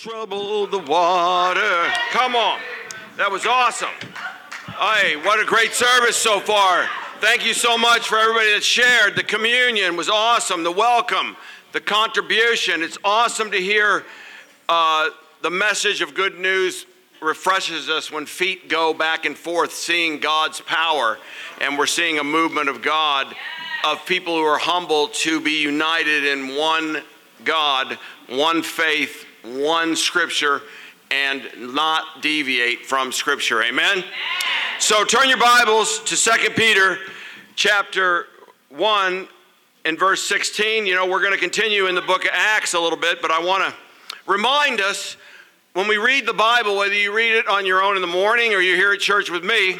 Trouble the water. Come on. That was awesome. Hey, what a great service so far. Thank you so much for everybody that shared. The communion was awesome. The welcome, the contribution. It's awesome to hear uh, the message of good news refreshes us when feet go back and forth seeing God's power and we're seeing a movement of God, of people who are humble to be united in one God, one faith, one scripture, and not deviate from scripture. Amen? Amen. So turn your Bibles to 2 Peter chapter 1 and verse 16. You know, we're going to continue in the book of Acts a little bit, but I want to remind us when we read the Bible, whether you read it on your own in the morning or you're here at church with me,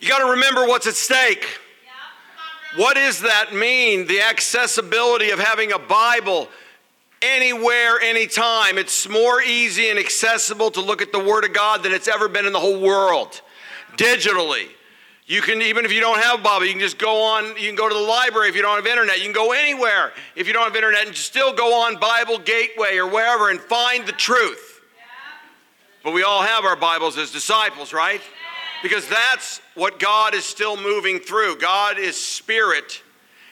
you got to remember what's at stake. What does that mean? The accessibility of having a Bible anywhere, anytime. It's more easy and accessible to look at the Word of God than it's ever been in the whole world digitally. You can, even if you don't have a Bible, you can just go on, you can go to the library if you don't have internet. You can go anywhere if you don't have internet and still go on Bible Gateway or wherever and find the truth. But we all have our Bibles as disciples, right? Because that's what God is still moving through. God is spirit,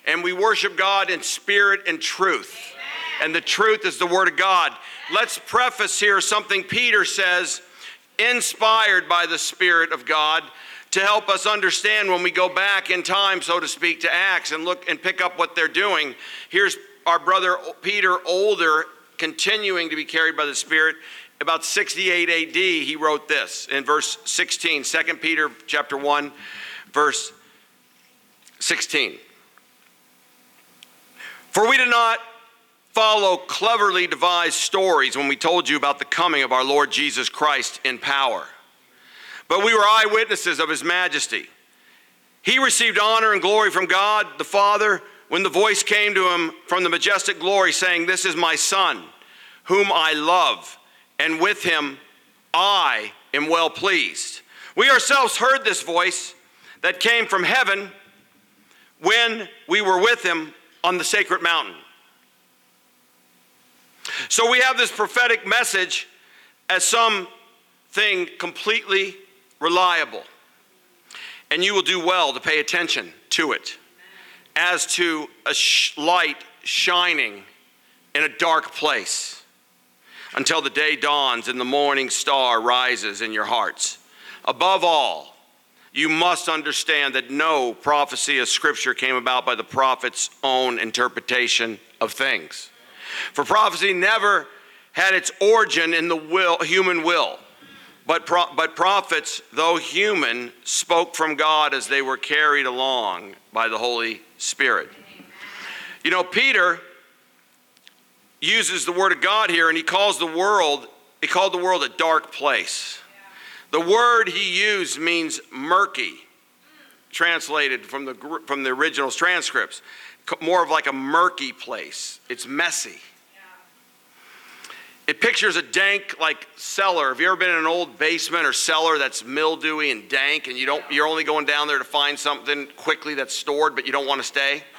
and we worship God in spirit and truth and the truth is the Word of God. Let's preface here something Peter says, inspired by the Spirit of God, to help us understand when we go back in time, so to speak, to Acts and look and pick up what they're doing. Here's our brother Peter, older, continuing to be carried by the Spirit. About 68 AD, he wrote this in verse 16, 2 Peter chapter 1, verse 16. For we do not follow cleverly devised stories when we told you about the coming of our Lord Jesus Christ in power. But we were eyewitnesses of his majesty. He received honor and glory from God the Father when the voice came to him from the majestic glory, saying, This is my Son, whom I love, and with him I am well pleased. We ourselves heard this voice that came from heaven when we were with him on the sacred mountain. So we have this prophetic message as something completely reliable. And you will do well to pay attention to it as to a sh- light shining in a dark place until the day dawns and the morning star rises in your hearts. Above all, you must understand that no prophecy of Scripture came about by the prophet's own interpretation of things. For prophecy never had its origin in the will, human will. But, pro- but prophets, though human, spoke from God as they were carried along by the Holy Spirit. You know, Peter uses the word of God here and he calls the world, he called the world a dark place. The word he used means murky, translated from the, from the original transcripts more of like a murky place. It's messy. It pictures a dank like cellar. Have you ever been in an old basement or cellar that's mildewy and dank and you don't you're only going down there to find something quickly that's stored but you don't want to stay?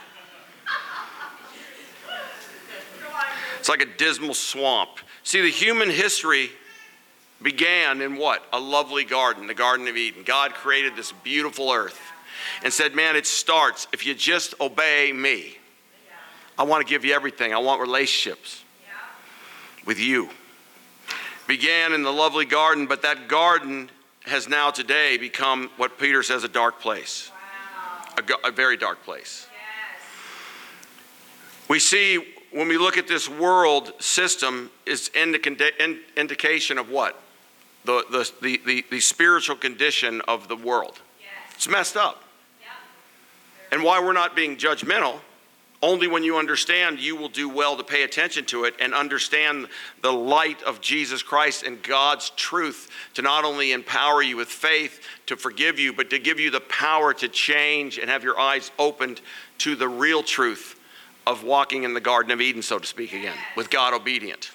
It's like a dismal swamp. See, the human history began in what? A lovely garden, the Garden of Eden. God created this beautiful earth and said, Man, it starts if you just obey me. I want to give you everything. I want relationships with you. Began in the lovely garden, but that garden has now today become what Peter says a dark place, wow. a, a, very dark place. Yes. We see when we look at this world system, is indica- indication of what? The, the, the, the, the spiritual condition of the world. Yes. It's messed up and why we're not being judgmental. Only when you understand, you will do well to pay attention to it and understand the light of Jesus Christ and God's truth to not only empower you with faith to forgive you, but to give you the power to change and have your eyes opened to the real truth of walking in the Garden of Eden, so to speak, again, with God obedient.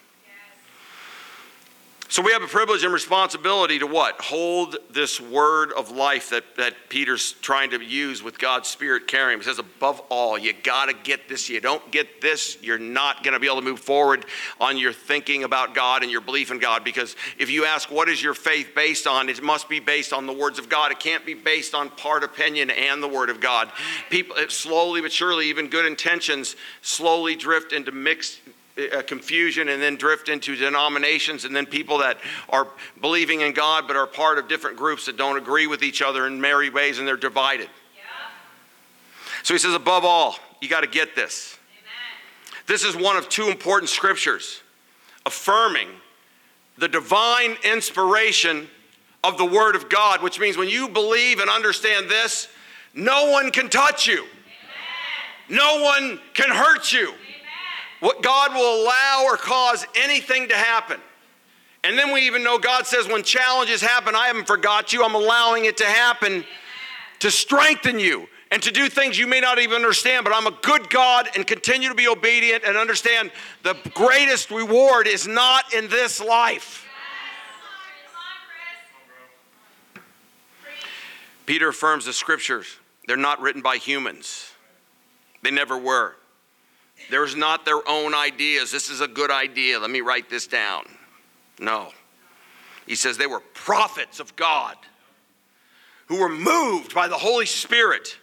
So we have a privilege and responsibility to what? Hold this word of life that, that Peter's trying to use with God's Spirit carrying. He says, above all, you got to get this. You don't get this, you're not going to be able to move forward on your thinking about God and your belief in God. Because if you ask, what is your faith based on? It must be based on the words of God. It can't be based on part opinion and the word of God. People, slowly but surely, even good intentions slowly drift into mixed uh, confusion and then drift into denominations and then people that are believing in God but are part of different groups that don't agree with each other in merry ways and they're divided. Yeah. So he says, above all, you got to get this. Amen. This is one of two important scriptures affirming the divine inspiration of the Word of God, which means when you believe and understand this, no one can touch you, Amen. no one can hurt you. What God will allow or cause anything to happen. And then we even know God says, when challenges happen, I haven't forgot you. I'm allowing it to happen to strengthen you and to do things you may not even understand. But I'm a good God and continue to be obedient and understand the greatest reward is not in this life. Peter affirms the scriptures, they're not written by humans, they never were. There's not their own ideas. This is a good idea. Let me write this down. No. He says they were prophets of God who were moved by the Holy Spirit.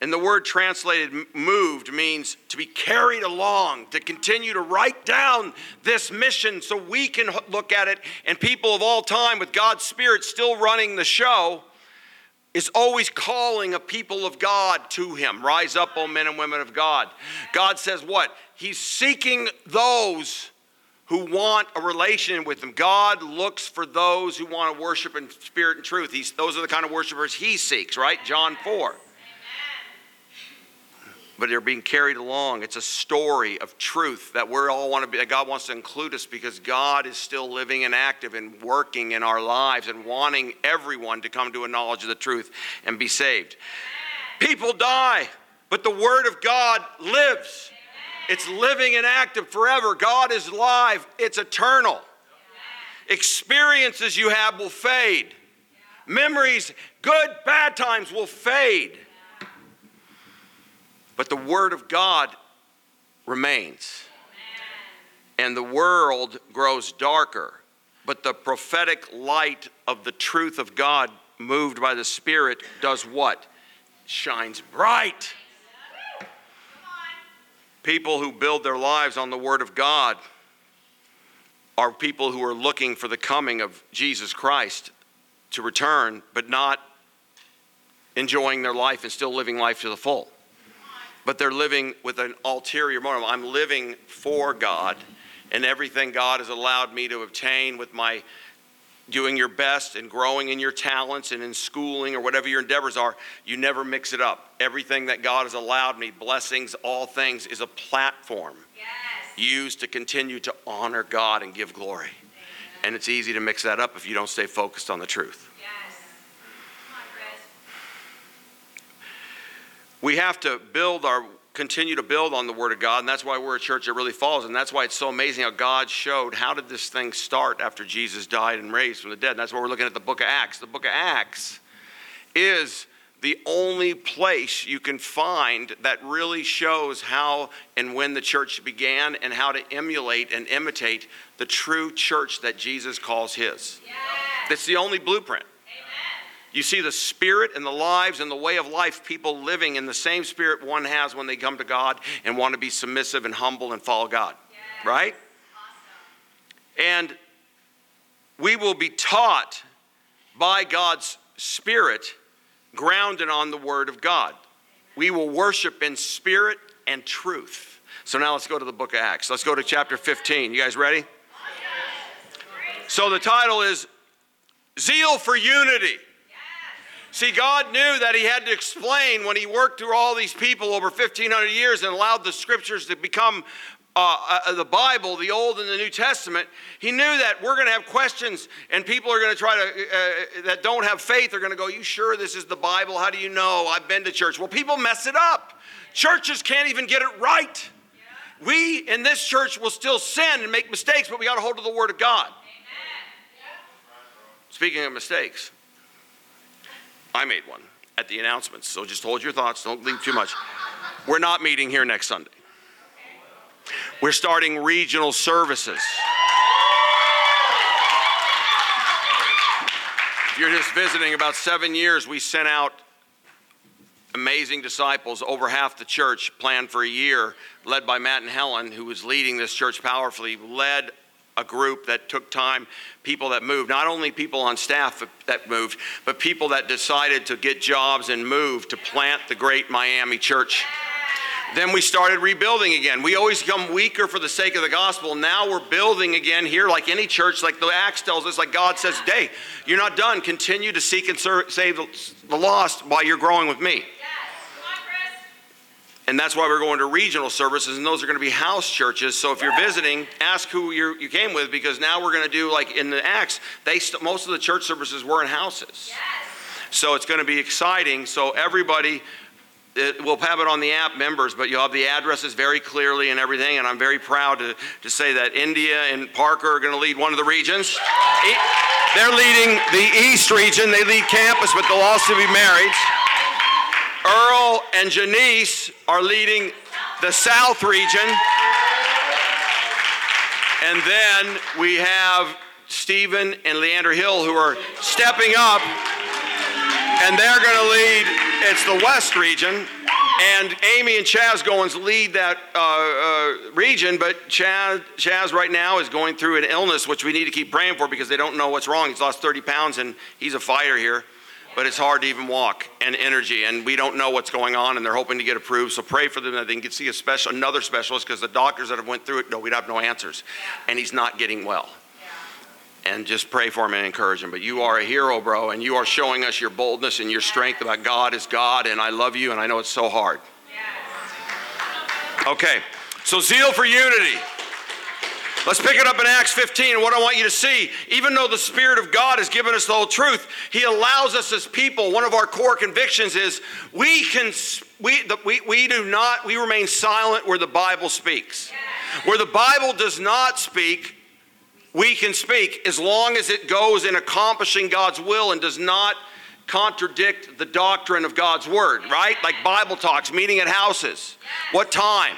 And the word translated moved means to be carried along, to continue to write down this mission so we can look at it. And people of all time, with God's Spirit still running the show, is always calling a people of God to him. Rise up, O men and women of God. God says what? He's seeking those who want a relation with him. God looks for those who want to worship in spirit and truth. He's, those are the kind of worshipers he seeks, right? John 4 but they're being carried along. It's a story of truth that we're all want to be, that God wants to include us because God is still living and active and working in our lives and wanting everyone to come to a knowledge of the truth and be saved. People die, but the Word of God lives. It's living and active forever. God is live, it's eternal. Experiences you have will fade. Memories, good, bad times will fade. But the Word of God remains. And the world grows darker. But the prophetic light of the truth of God, moved by the Spirit, does what? Shines bright. People who build their lives on the Word of God are people who are looking for the coming of Jesus Christ to return, but not enjoying their life and still living life to the full but they're living with an ulterior motive. I'm living for God, and everything God has allowed me to obtain with my doing your best and growing in your talents and in schooling or whatever your endeavors are, you never mix it up. Everything that God has allowed me, blessings, all things, is a platform yes. used to continue to honor God and give glory. Amen. And it's easy to mix that up if you don't stay focused on the truth. We have to build our continue to build on the word of god and that's why we're a church that really follows and that's why it's so amazing how god showed how did this thing start after jesus died and raised from the dead. And that's why we're looking at the book of acts. The book of acts is the only place you can find that really shows how and when the church began and how to emulate and imitate the true church that jesus calls his. Yes. that's the only blueprint you see the spirit and the lives and the way of life, people living in the same spirit one has when they come to God and want to be submissive and humble and follow God. Yes. Right? Awesome. And we will be taught by God's Spirit, grounded on the Word of God. We will worship in spirit and truth. So now let's go to the book of Acts. Let's go to chapter 15. You guys ready? Oh, so the title is Zeal for Unity. See, God knew that He had to explain when He worked through all these people over 1,500 years and allowed the scriptures to become uh, uh, the Bible, the Old and the New Testament, he knew that we're going to have questions, and people are going to try to, uh, that don't have faith are going to go, You sure this is the Bible? How do you know? I've been to church. Well, people mess it up. Churches can't even get it right. We in this church will still sin and make mistakes, but we got to hold to the Word of God. speaking of mistakes, I made one at the announcements, so just hold your thoughts, don't leave too much. We're not meeting here next Sunday. We're starting regional services. If you're just visiting, about seven years, we sent out amazing disciples, over half the church planned for a year, led by Matt and Helen, who was leading this church powerfully, led a group that took time, people that moved, not only people on staff that moved, but people that decided to get jobs and move to plant the great Miami church. Then we started rebuilding again. We always become weaker for the sake of the gospel. Now we're building again here, like any church, like the Acts tells us, like God says, Day, you're not done. Continue to seek and serve, save the lost while you're growing with me. And that's why we're going to regional services, and those are going to be house churches. So if you're visiting, ask who you came with, because now we're going to do like in the Acts. They st- most of the church services were in houses. Yes. So it's going to be exciting. So everybody it, we'll have it on the app members, but you'll have the addresses very clearly and everything. And I'm very proud to, to say that India and Parker are going to lead one of the regions. They're leading the East region, they lead campus, but they'll also be married. Earl and Janice are leading the South region. And then we have Stephen and Leander Hill who are stepping up, and they're going to lead it's the West region, and Amy and Chaz Goins lead that uh, uh, region, but Chaz, Chaz right now is going through an illness, which we need to keep praying for because they don't know what's wrong. He's lost 30 pounds, and he's a fighter here, but it's hard to even walk and energy, and we don't know what's going on, and they're hoping to get approved. So pray for them that they can see a special, another specialist, because the doctors that have went through it, no, we'd have no answers, and he's not getting well and just pray for him and encourage him. But you are a hero, bro, and you are showing us your boldness and your strength about God is God, and I love you, and I know it's so hard. Okay, so zeal for unity. Let's pick it up in Acts 15. What I want you to see, even though the Spirit of God has given us the whole truth, He allows us as people. One of our core convictions is we can we, we, we do not we remain silent where the Bible speaks. Where the Bible does not speak, we can speak as long as it goes in accomplishing God's will and does not contradict the doctrine of God's word, right? Like Bible talks, meeting at houses. What time?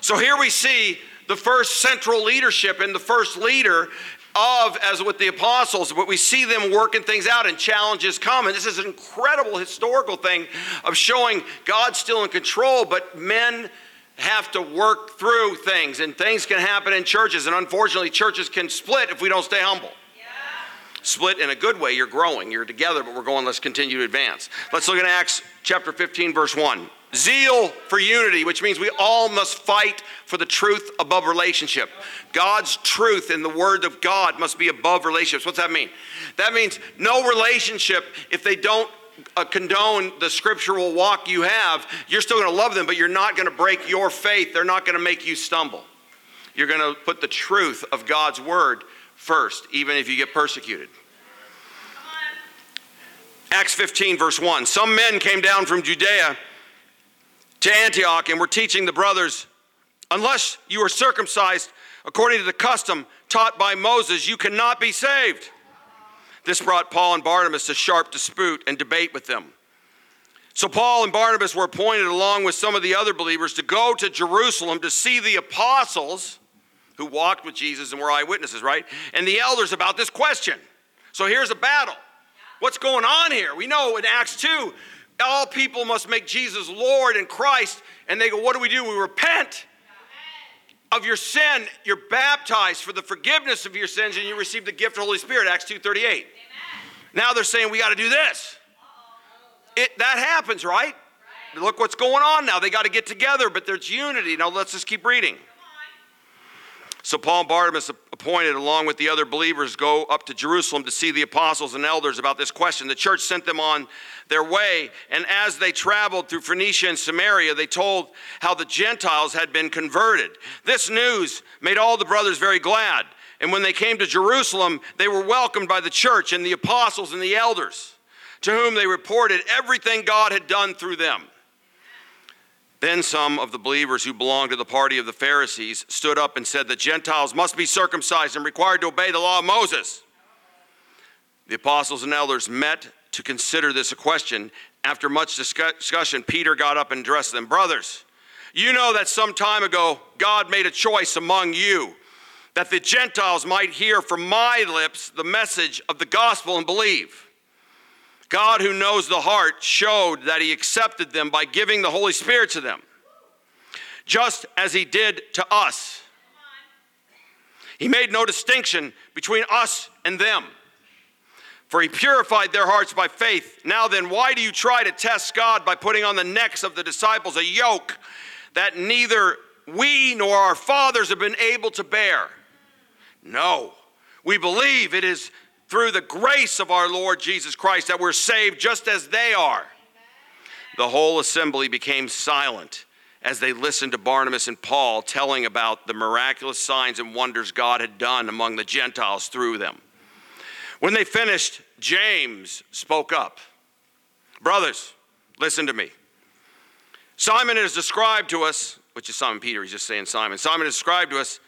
So here we see the first central leadership and the first leader of, as with the apostles, but we see them working things out and challenges come. And this is an incredible historical thing of showing God's still in control, but men have to work through things, and things can happen in churches. And unfortunately, churches can split if we don't stay humble. Yeah. Split in a good way, you're growing, you're together, but we're going, let's continue to advance. Let's look at Acts chapter 15, verse 1. Zeal for unity, which means we all must fight for the truth above relationship. God's truth in the Word of God must be above relationships. What's that mean? That means no relationship, if they don't uh, condone the scriptural walk you have, you're still going to love them, but you're not going to break your faith. They're not going to make you stumble. You're going to put the truth of God's word first, even if you get persecuted. Acts 15, verse 1. Some men came down from Judea to Antioch and were teaching the brothers, unless you are circumcised according to the custom taught by Moses, you cannot be saved. This brought Paul and Barnabas to sharp dispute and debate with them. So Paul and Barnabas were appointed along with some of the other believers to go to Jerusalem to see the apostles who walked with Jesus and were eyewitnesses, right? And the elders about this question. So here's a battle. What's going on here? We know in Acts 2, all people must make Jesus Lord and Christ. And they go, What do we do? We repent of your sin, you're baptized for the forgiveness of your sins, and you receive the gift of the Holy Spirit, Acts 2.38. Now they're saying we got to do this. It, that happens, right? right? Look what's going on now. They got to get together, but there's unity. Now let's just keep reading. So Paul and Barnabas appointed, along with the other believers, go up to Jerusalem to see the apostles and elders about this question. The church sent them on their way, and as they traveled through Phoenicia and Samaria, they told how the Gentiles had been converted. This news made all the brothers very glad. And when they came to Jerusalem, they were welcomed by the church and the apostles and the elders, to whom they reported everything God had done through them. Then some of the believers who belonged to the party of the Pharisees stood up and said, The Gentiles must be circumcised and required to obey the law of Moses. The apostles and elders met to consider this a question. After much discussion, Peter got up and addressed them Brothers, you know that some time ago God made a choice among you that the Gentiles might hear from my lips the message of the gospel and believe. God, who knows the heart, showed that he accepted them by giving the Holy Spirit to them, just as he did to us. He made no distinction between us and them, for he purified their hearts by faith. Now then, why do you try to test God by putting on the necks of the disciples a yoke that neither we nor our fathers have been able to bear? No. We believe it is through the grace of our Lord Jesus Christ that we're saved just as they are. The whole assembly became silent as they listened to Barnabas and Paul telling about the miraculous signs and wonders God had done among the Gentiles through them. When they finished, James spoke up Brothers, listen to me. Simon has described to us, which is Simon Peter, he's just saying Simon. Simon has described to us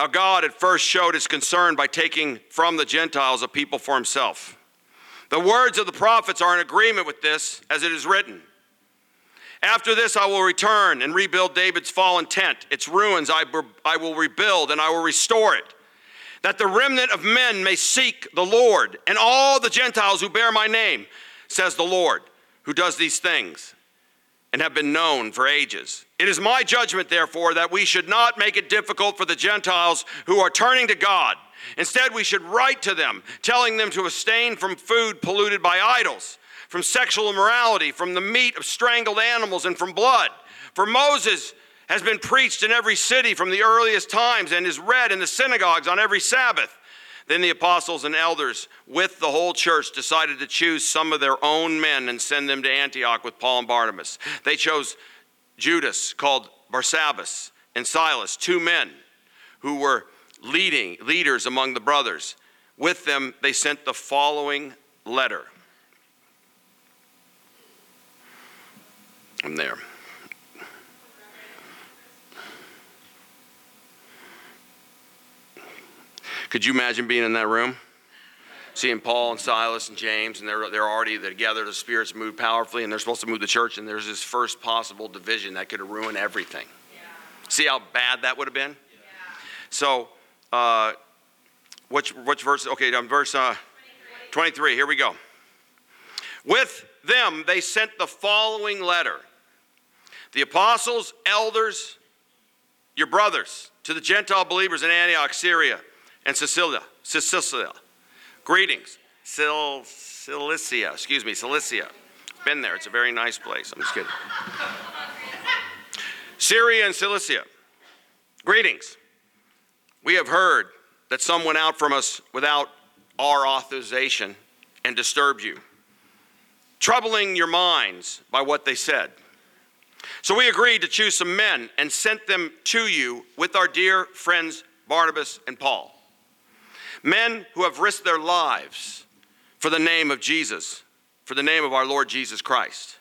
how God at first showed his concern by taking from the Gentiles a people for himself. The words of the prophets are in agreement with this, as it is written. After this, I will return and rebuild David's fallen tent. Its ruins I, I will rebuild and I will restore it, that the remnant of men may seek the Lord and all the Gentiles who bear my name, says the Lord, who does these things and have been known for ages. It is my judgment, therefore, that we should not make it difficult for the Gentiles who are turning to God. Instead, we should write to them, telling them to abstain from food polluted by idols, from sexual immorality, from the meat of strangled animals, and from blood. For Moses has been preached in every city from the earliest times and is read in the synagogues on every Sabbath. Then the apostles and elders, with the whole church, decided to choose some of their own men and send them to Antioch with Paul and Barnabas. They chose Judas, called Barsabbas, and Silas, two men who were leading leaders among the brothers. With them, they sent the following letter. I'm there. Could you imagine being in that room? Seeing Paul and Silas and James, and they're, they're already together, the Spirit's moved powerfully, and they're supposed to move the church, and there's this first possible division that could ruin everything. Yeah. See how bad that would have been? Yeah. So, uh, which, which verse? Okay, on verse uh, 23, here we go. With them, they sent the following letter The apostles, elders, your brothers, to the Gentile believers in Antioch, Syria and Cecilia, Cecilia. Greetings. Sil- Cilicia, excuse me, Cilicia. Been there. It's a very nice place. I'm just kidding. Syria and Cilicia. Greetings. We have heard that some went out from us without our authorization and disturbed you, troubling your minds by what they said. So we agreed to choose some men and sent them to you with our dear friends Barnabas and Paul men who have risked their lives for the name of Jesus, for the name of our Lord Jesus Christ.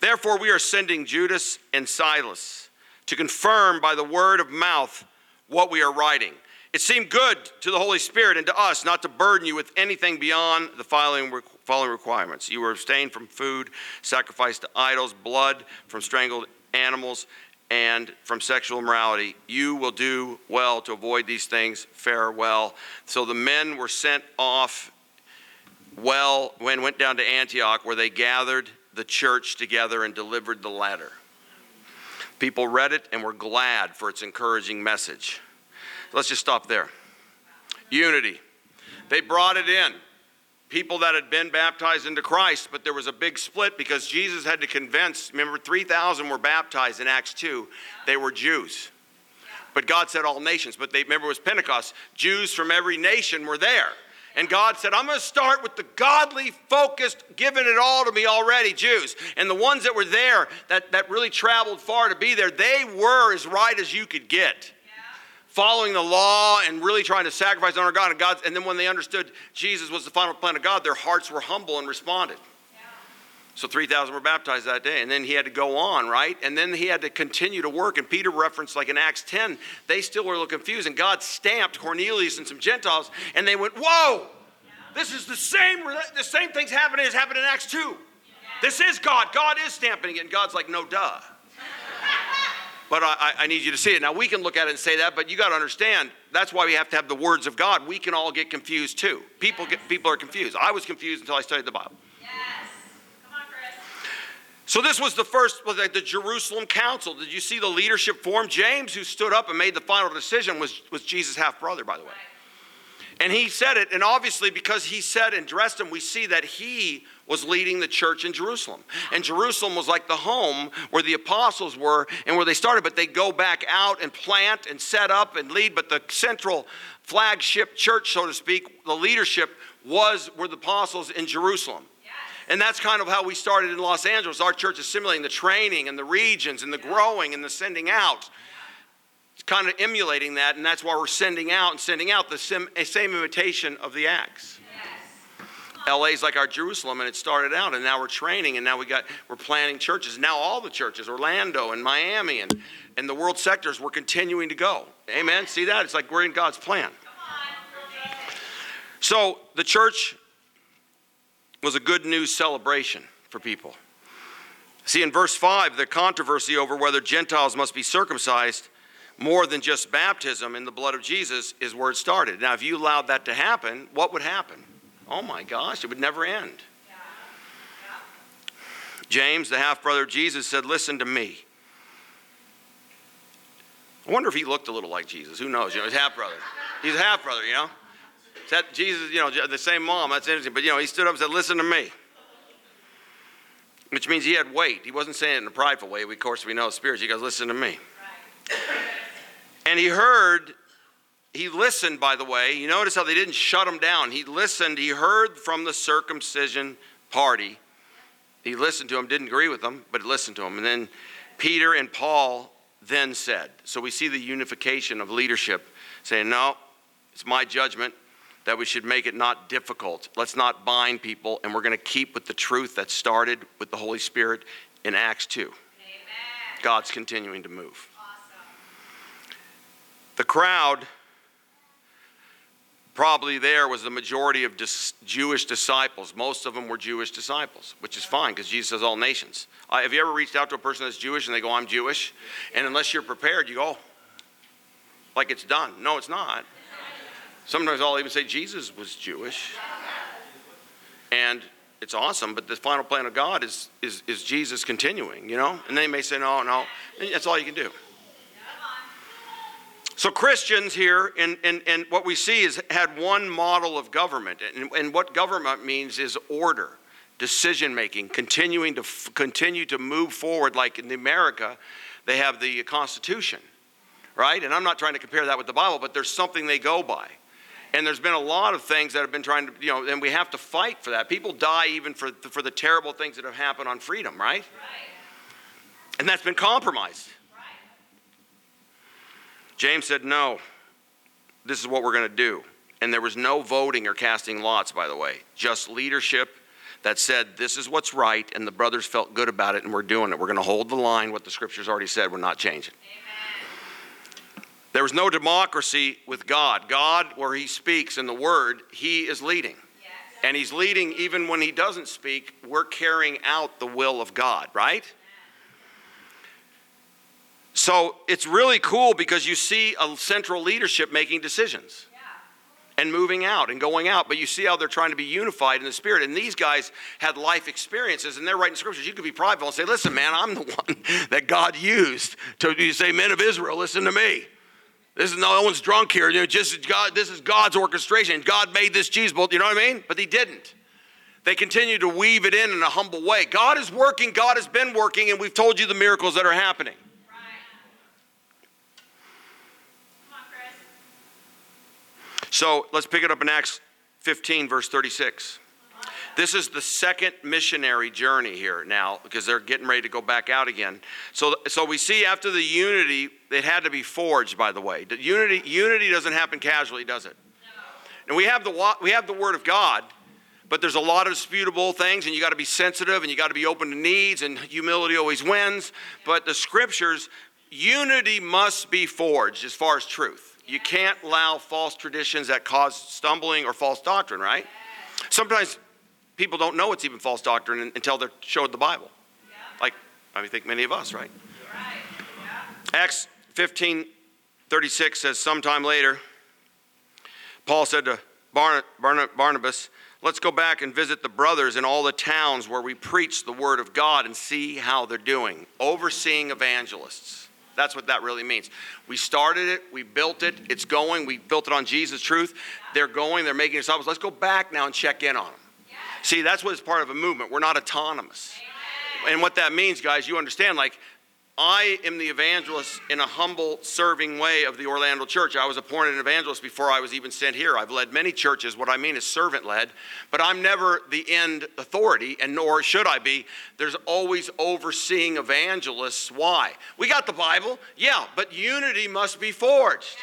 Therefore, we are sending Judas and Silas to confirm by the word of mouth what we are writing. It seemed good to the Holy Spirit and to us not to burden you with anything beyond the following, following requirements. You were abstained from food sacrificed to idols, blood from strangled animals, and from sexual immorality. You will do well to avoid these things. Farewell. So the men were sent off well when went down to Antioch, where they gathered the church together and delivered the letter. People read it and were glad for its encouraging message. Let's just stop there. Unity. They brought it in people that had been baptized into Christ, but there was a big split because Jesus had to convince. Remember, 3,000 were baptized in Acts 2. They were Jews. But God said all nations. But they remember it was Pentecost. Jews from every nation were there. And God said, I'm going to start with the godly, focused, giving it all to me already, Jews. And the ones that were there that, that really traveled far to be there, they were as right as you could get following the law and really trying to sacrifice and honor God. And, God, and then when they understood Jesus was the final plan of God, their hearts were humble and responded. So 3,000 were baptized that day. And then he had to go on, right? And then he had to continue to work. And Peter referenced, like in Acts 10, they still were a little confused. And God stamped Cornelius and some Gentiles, and they went, Whoa! This is the same, the same things happening as happened in Acts 2. This is God. God is stamping it, and God's like, no, duh. But I, I, need you to see it. Now, we can look at it and say that, but you got to understand that's why we have to have the words of God. We can all get confused too. People, get, people are confused. I was confused until I studied the Bible. Yes. Come on, Chris. So, this was the first, was like the Jerusalem Council. Did you see the leadership form? James, who stood up and made the final decision, was, was Jesus' half brother, by the way. And he said it, and obviously, because he said and dressed him, we see that he was leading the church in Jerusalem. And Jerusalem was like the home where the apostles were and where they started, but they go back out and plant and set up and lead. But the central flagship church, so to speak, the leadership was were the apostles in Jerusalem. And that's kind of how we started in Los Angeles. Our church is simulating the training and the regions and the growing and the sending out It's kind of emulating that, and that's why we're sending out and sending out the same, same imitation of the Acts. Yes. LA is like our Jerusalem, and it started out, and now we're training, and now we got we're planning churches. Now all the churches, Orlando and Miami, and and the world sectors, we're continuing to go. Amen. See that? It's like we're in God's plan. So the church was a good news celebration for people. See, in verse 5, the controversy over whether Gentiles must be circumcised more than just baptism in the blood of Jesus is where it started. Now, if you allowed that to happen, what would happen? Oh my gosh, it would never end. Yeah. Yeah. James, the half brother of Jesus, said, Listen to me. I wonder if he looked a little like Jesus. Who knows? You know, he's half brother. He's a half brother, you know? That Jesus, you know, the same mom, that's interesting. But, you know, he stood up and said, Listen to me. Which means he had weight. He wasn't saying it in a prideful way. We, Of course, we know spirits. He goes, Listen to me. Right. And he heard, he listened, by the way. You notice how they didn't shut him down. He listened, he heard from the circumcision party. He listened to him, didn't agree with them, but listened to him. And then Peter and Paul then said, so we see the unification of leadership saying, no, it's my judgment that we should make it not difficult. Let's not bind people, and we're going to keep with the truth that started with the Holy Spirit in Acts 2. Amen. God's continuing to move. The crowd, probably there was the majority of dis- Jewish disciples. Most of them were Jewish disciples, which is fine because Jesus says all nations. Uh, have you ever reached out to a person that's Jewish and they go, I'm Jewish? And unless you're prepared, you go, like it's done. No, it's not. Sometimes I'll even say Jesus was Jewish. And it's awesome, but the final plan of God is, is, is Jesus continuing, you know? And they may say, no, no. And that's all you can do. So, Christians here, and, and, and what we see is had one model of government. And, and what government means is order, decision making, continuing to f- continue to move forward. Like in America, they have the Constitution, right? And I'm not trying to compare that with the Bible, but there's something they go by. And there's been a lot of things that have been trying to, you know, and we have to fight for that. People die even for, for the terrible things that have happened on freedom, right? right. And that's been compromised. James said, No, this is what we're going to do. And there was no voting or casting lots, by the way, just leadership that said, This is what's right. And the brothers felt good about it, and we're doing it. We're going to hold the line, what the scriptures already said, we're not changing. Amen. There was no democracy with God. God, where He speaks in the Word, He is leading. Yes. And He's leading even when He doesn't speak, we're carrying out the will of God, right? So it's really cool because you see a central leadership making decisions and moving out and going out. But you see how they're trying to be unified in the spirit. And these guys had life experiences and they're writing scriptures. You could be prideful and say, listen, man, I'm the one that God used to say, men of Israel, listen to me. This is no one's drunk here. You know, just God, this is God's orchestration. God made this cheese bowl. You know what I mean? But he didn't. They continue to weave it in in a humble way. God is working. God has been working, and we've told you the miracles that are happening. So let's pick it up in Acts 15, verse 36. This is the second missionary journey here now because they're getting ready to go back out again. So, so we see after the unity, it had to be forged, by the way. The unity, unity doesn't happen casually, does it? No. And we have, the, we have the Word of God, but there's a lot of disputable things, and you got to be sensitive and you got to be open to needs, and humility always wins. But the Scriptures, unity must be forged as far as truth. You can't allow false traditions that cause stumbling or false doctrine, right? Sometimes people don't know it's even false doctrine until they're showed the Bible. Like, I think many of us, right? Acts 15 36 says, Sometime later, Paul said to Barn- Barn- Barnabas, Let's go back and visit the brothers in all the towns where we preach the word of God and see how they're doing. Overseeing evangelists. That's what that really means. We started it, we built it, it's going, we built it on Jesus' truth. They're going, they're making disciples. Let's go back now and check in on them. See, that's what is part of a movement. We're not autonomous. And what that means, guys, you understand, like, I am the evangelist in a humble, serving way of the Orlando church. I was appointed an evangelist before I was even sent here. I've led many churches. What I mean is servant led, but I'm never the end authority, and nor should I be. There's always overseeing evangelists. Why? We got the Bible, yeah, but unity must be forged.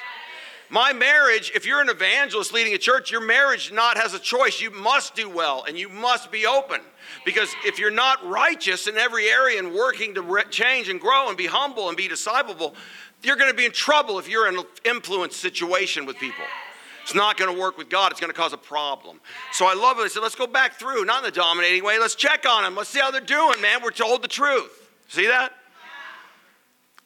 My marriage, if you're an evangelist leading a church, your marriage not has a choice. You must do well and you must be open. Because if you're not righteous in every area and working to re- change and grow and be humble and be discipleful, you're going to be in trouble if you're in an influence situation with people. It's not going to work with God. It's going to cause a problem. So I love it. I said, let's go back through, not in the dominating way. Let's check on them. Let's see how they're doing, man. We're told the truth. See that?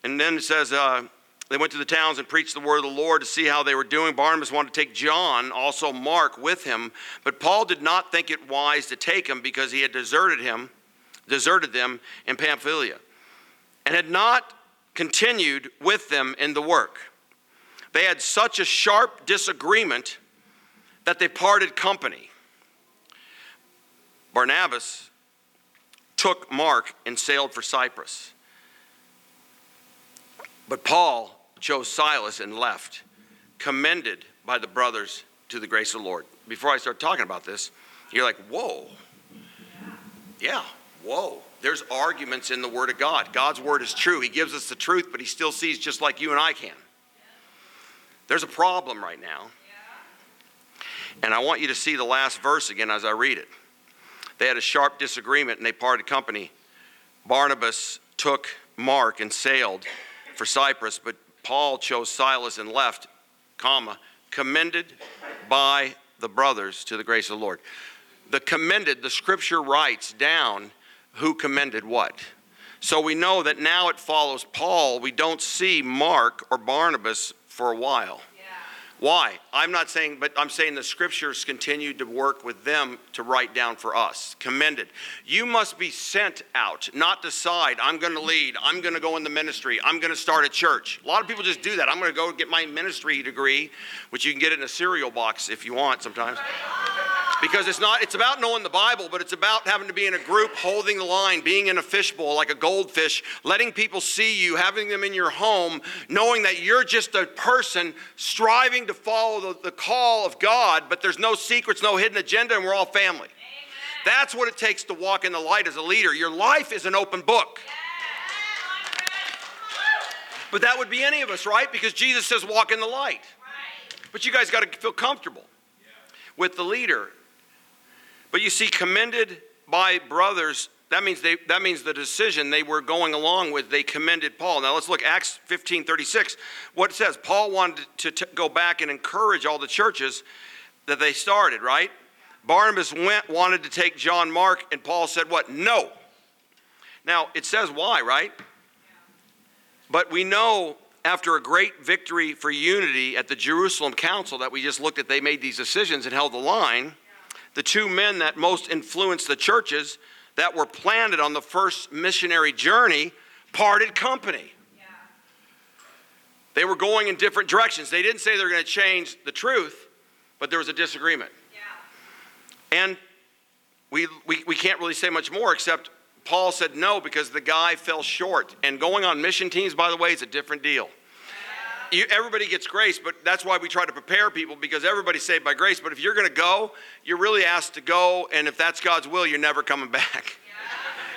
And then it says, uh, they went to the towns and preached the word of the Lord to see how they were doing. Barnabas wanted to take John, also Mark, with him, but Paul did not think it wise to take him because he had deserted him, deserted them in Pamphylia, and had not continued with them in the work. They had such a sharp disagreement that they parted company. Barnabas took Mark and sailed for Cyprus. But Paul chose Silas and left, commended by the brothers to the grace of the Lord. Before I start talking about this, you're like, whoa. Yeah, whoa. There's arguments in the Word of God. God's Word is true. He gives us the truth, but He still sees just like you and I can. There's a problem right now. And I want you to see the last verse again as I read it. They had a sharp disagreement and they parted company. Barnabas took Mark and sailed for Cyprus, but Paul chose Silas and left, comma, commended by the brothers to the grace of the Lord. The commended, the scripture writes down who commended what. So we know that now it follows Paul. We don't see Mark or Barnabas for a while. Why? I'm not saying, but I'm saying the scriptures continue to work with them to write down for us. Commended. You must be sent out, not decide, I'm going to lead, I'm going to go in the ministry, I'm going to start a church. A lot of people just do that. I'm going to go get my ministry degree, which you can get in a cereal box if you want sometimes because it's not it's about knowing the bible but it's about having to be in a group holding the line being in a fishbowl like a goldfish letting people see you having them in your home knowing that you're just a person striving to follow the, the call of god but there's no secrets no hidden agenda and we're all family. That's what it takes to walk in the light as a leader. Your life is an open book. But that would be any of us right? Because jesus says walk in the light. But you guys got to feel comfortable with the leader but you see, commended by brothers, that means, they, that means the decision they were going along with, they commended Paul. Now let's look, Acts 15 36. What it says, Paul wanted to t- go back and encourage all the churches that they started, right? Barnabas went, wanted to take John Mark, and Paul said, What? No. Now, it says why, right? But we know after a great victory for unity at the Jerusalem Council that we just looked at, they made these decisions and held the line the two men that most influenced the churches that were planted on the first missionary journey parted company. Yeah. They were going in different directions. They didn't say they were going to change the truth, but there was a disagreement. Yeah. And we, we, we can't really say much more except Paul said no because the guy fell short. And going on mission teams, by the way, is a different deal you, everybody gets grace, but that's why we try to prepare people because everybody's saved by grace. But if you're going to go, you're really asked to go, and if that's God's will, you're never coming back.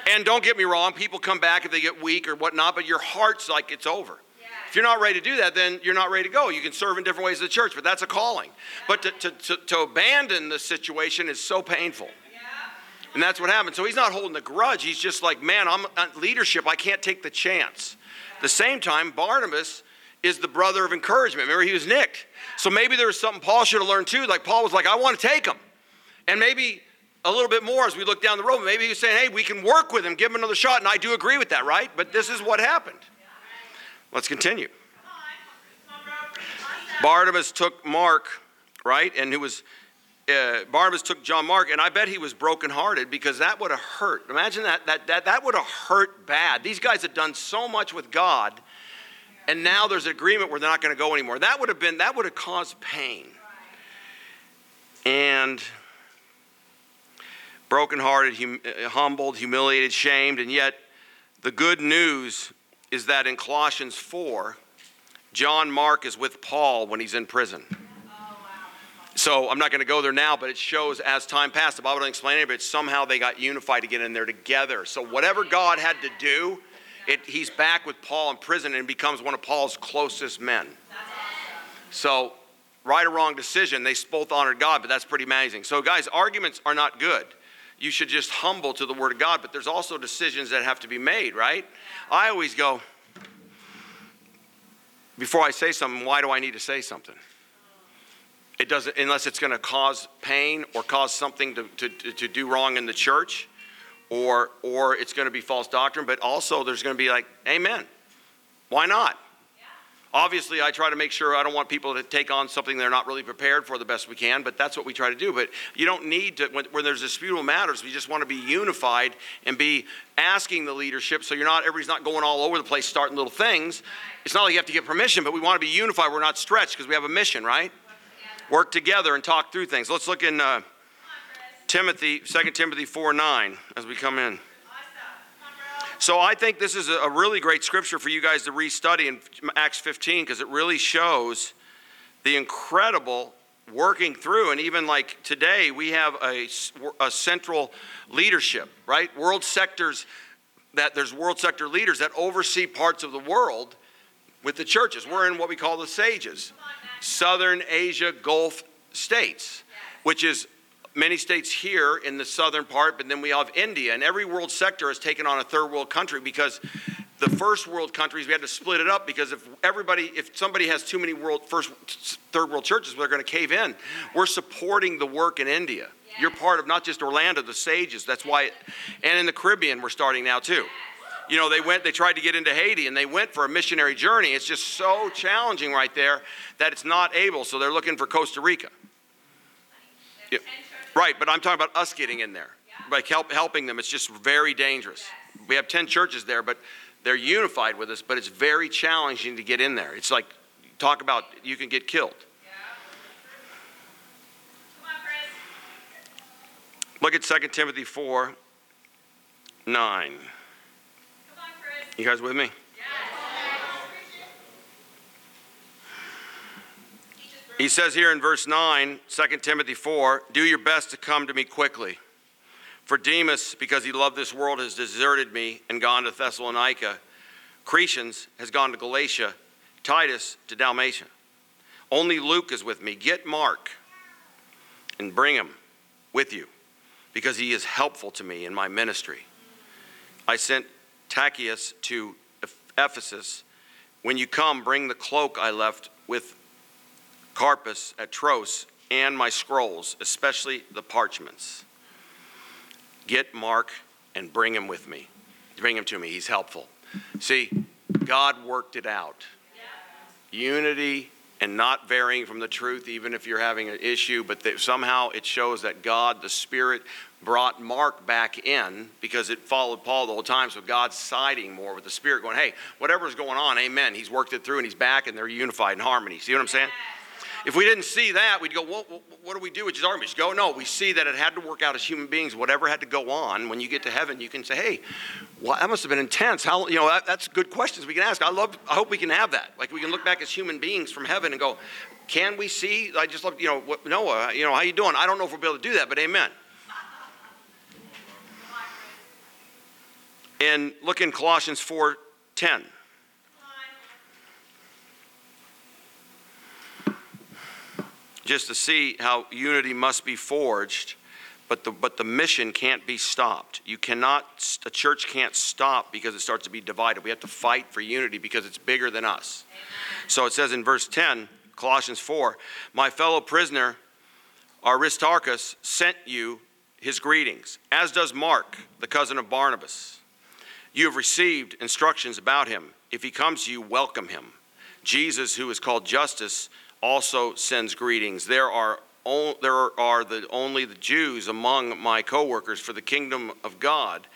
Yeah. And don't get me wrong, people come back if they get weak or whatnot, but your heart's like it's over. Yeah. If you're not ready to do that, then you're not ready to go. You can serve in different ways of the church, but that's a calling. Yeah. But to, to, to, to, abandon the situation is so painful. And that's what happened. So he's not holding a grudge. He's just like, man, I'm uh, leadership. I can't take the chance. the same time, Barnabas is the brother of encouragement. Remember, he was nicked. So maybe there was something Paul should have learned too. Like Paul was like, I want to take him. And maybe a little bit more as we look down the road. Maybe he's saying, hey, we can work with him, give him another shot. And I do agree with that, right? But this is what happened. Let's continue. Barnabas took Mark, right? And who was, uh, Barnabas took John Mark, and I bet he was brokenhearted because that would have hurt. Imagine that, that, that, that would have hurt bad. These guys had done so much with God, and now there's an agreement where they're not going to go anymore. That would have been, that would have caused pain. And brokenhearted, hum, uh, humbled, humiliated, shamed, and yet the good news is that in Colossians 4, John Mark is with Paul when he's in prison. So I'm not going to go there now, but it shows as time passed, the Bible doesn't explain it, but somehow they got unified to get in there together. So whatever God had to do, it, he's back with Paul in prison and becomes one of Paul's closest men. So right or wrong decision, they both honored God, but that's pretty amazing. So guys, arguments are not good you should just humble to the Word of God. But there's also decisions that have to be made, right? I always go, before I say something, why do I need to say something? It doesn't, unless it's going to cause pain or cause something to, to, to do wrong in the church, or, or it's going to be false doctrine, but also there's going to be like, amen. Why not? Obviously, I try to make sure I don't want people to take on something they're not really prepared for the best we can, but that's what we try to do. But you don't need to, when, when there's disputable matters, we just want to be unified and be asking the leadership so you're not, everybody's not going all over the place starting little things. It's not like you have to get permission, but we want to be unified. We're not stretched because we have a mission, right? Work together and talk through things. Let's look in uh, Timothy, 2 Timothy 4 9 as we come in. So I think this is a really great scripture for you guys to restudy in Acts 15 because it really shows the incredible working through. And even like today, we have a, a central leadership, right? World sectors that there's world sector leaders that oversee parts of the world with the churches. We're in what we call the SAGES, Southern Asia Gulf states, which is many states here in the southern part, but then we have India. And every world sector has taken on a third world country because the first world countries we had to split it up because if everybody if somebody has too many world first third world churches they're going to cave in. We're supporting the work in india. You're part of not just orlando the sages that's why it, and in the caribbean we're starting now too. You know they went they tried to get into haiti and they went for a missionary journey. It's just so challenging right there that it's not able so they're looking for costa rica. Right, but I'm talking about us getting in there, like help, helping them. It's just very dangerous. We have 10 churches there, but they're unified with us, but it's very challenging to get in there. It's like, talk about you can get killed. Look at 2 Timothy 4 9. You guys with me? He says here in verse 9, 2 Timothy 4, do your best to come to me quickly. For Demas, because he loved this world, has deserted me and gone to Thessalonica. Crescens has gone to Galatia, Titus to Dalmatia. Only Luke is with me. Get Mark and bring him with you, because he is helpful to me in my ministry. I sent Tychicus to Ephesus. When you come, bring the cloak I left with Carpus at Troas and my scrolls, especially the parchments. Get Mark and bring him with me. Bring him to me. He's helpful. See, God worked it out. Unity and not varying from the truth, even if you're having an issue, but somehow it shows that God, the Spirit, brought Mark back in because it followed Paul the whole time. So God's siding more with the Spirit, going, hey, whatever's going on, amen. He's worked it through and he's back and they're unified in harmony. See what I'm saying? If we didn't see that, we'd go, well, what do we do with his armies? Go, no, we see that it had to work out as human beings. Whatever had to go on, when you get to heaven, you can say, hey, well, that must have been intense. How, you know, that, that's good questions we can ask. I love, I hope we can have that. Like we can look back as human beings from heaven and go, can we see? I just love, you know, what, Noah, you know, how you doing? I don't know if we'll be able to do that, but amen. And look in Colossians 4 just to see how unity must be forged, but the, but the mission can't be stopped. You cannot, a church can't stop because it starts to be divided. We have to fight for unity because it's bigger than us. So it says in verse 10, Colossians 4, my fellow prisoner Aristarchus sent you his greetings, as does Mark, the cousin of Barnabas. You have received instructions about him. If he comes to you, welcome him. Jesus, who is called Justus, also sends greetings. There are there are the, only the Jews among my coworkers for the kingdom of God.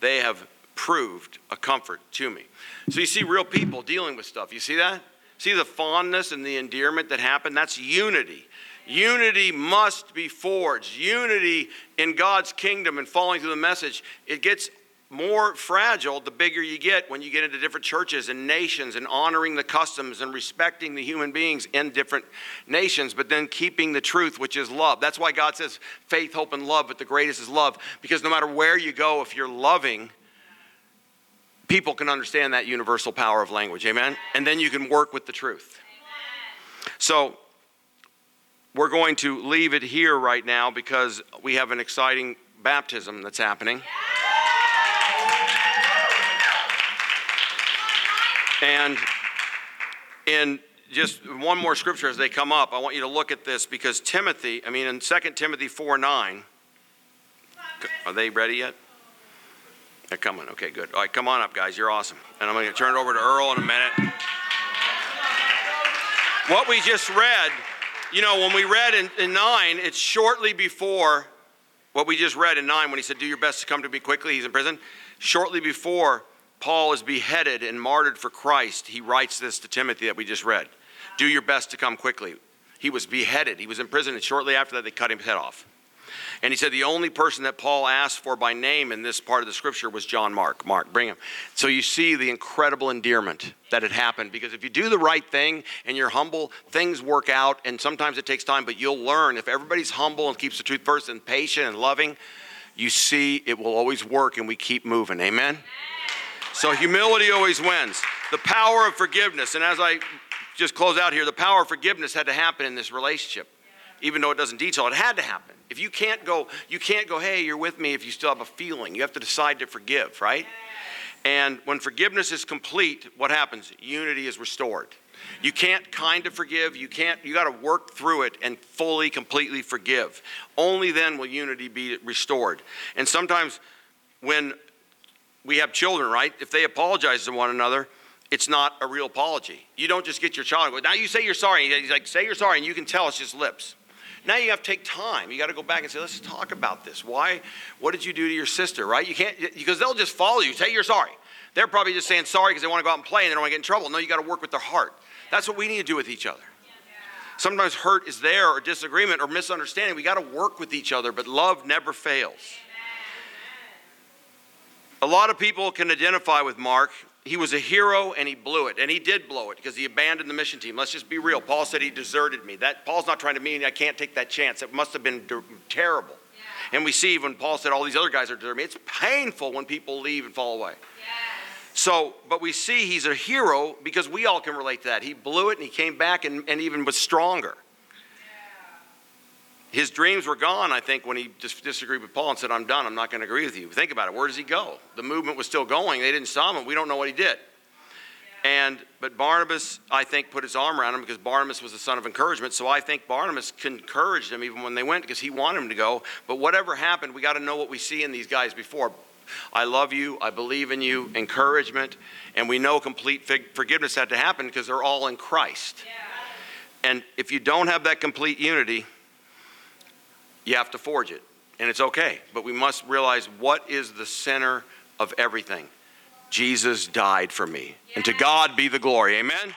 They have proved a comfort to me. So you see real people dealing with stuff. You see that? See the fondness and the endearment that happen? That's unity. Unity must be forged. Unity in God's kingdom and following through the message. It gets more fragile the bigger you get when you get into different churches and nations and honoring the customs and respecting the human beings in different nations, but then keeping the truth, which is love. That's why God says faith, hope, and love, but the greatest is love. Because no matter where you go, if you're loving, people can understand that universal power of language. Amen? And then you can work with the truth. So, we're going to leave it here right now because we have an exciting baptism that's happening. And in just one more scripture as they come up, I want you to look at this because Timothy, I mean, in 2 Timothy 4 9, are they ready yet? They're coming. Okay, good. All right, come on up, guys. You're awesome. And I'm going to turn it over to Earl in a minute. What we just read, you know, when we read in, in 9, it's shortly before what we just read in 9 when he said, Do your best to come to me quickly. He's in prison. Shortly before Paul is beheaded and martyred for Christ, he writes this to Timothy that we just read Do your best to come quickly. He was beheaded, he was in prison, and shortly after that, they cut his head off. And he said the only person that Paul asked for by name in this part of the scripture was John Mark. Mark, bring him. So you see the incredible endearment that had happened because if you do the right thing and you're humble, things work out. And sometimes it takes time, but you'll learn. If everybody's humble and keeps the truth first and patient and loving, you see it will always work and we keep moving. Amen? Amen. So humility always wins. The power of forgiveness. And as I just close out here, the power of forgiveness had to happen in this relationship. Even though it doesn't detail, it had to happen. If you can't go, you can't go, hey, you're with me if you still have a feeling. You have to decide to forgive, right? And when forgiveness is complete, what happens? Unity is restored. You can't kind of forgive. You can't, you got to work through it and fully, completely forgive. Only then will unity be restored. And sometimes when we have children, right? If they apologize to one another, it's not a real apology. You don't just get your child go, now you say you're sorry. He's like, say you're sorry, and you can tell it's just lips. Now you have to take time. You got to go back and say, let's talk about this. Why? What did you do to your sister, right? You can't, because they'll just follow you. Say you're sorry. They're probably just saying sorry because they want to go out and play and they don't want to get in trouble. No, you got to work with their heart. That's what we need to do with each other. Sometimes hurt is there, or disagreement, or misunderstanding. We got to work with each other, but love never fails. A lot of people can identify with Mark. He was a hero and he blew it. And he did blow it because he abandoned the mission team. Let's just be real. Paul said he deserted me. That Paul's not trying to mean I can't take that chance. It must have been terrible. Yeah. And we see when Paul said all these other guys are deserting me, it's painful when people leave and fall away. Yes. So, but we see he's a hero because we all can relate to that. He blew it and he came back and, and even was stronger his dreams were gone, I think, when he just disagreed with Paul and said, I'm done, I'm not going to agree with you. Think about it. Where does he go? The movement was still going. They didn't stop him. We don't know what he did. And but Barnabas, I think, put his arm around him because Barnabas was the son of encouragement. So I think Barnabas encouraged him even when they went because he wanted him to go. But whatever happened, we got to know what we see in these guys before. I love you, I believe in you, encouragement, and we know complete forgiveness had to happen because they're all in Christ. Yeah. And if you don't have that complete unity, you have to forge it. And it's okay. But we must realize what is the center of everything. Jesus died for me. And to God be the glory. Amen.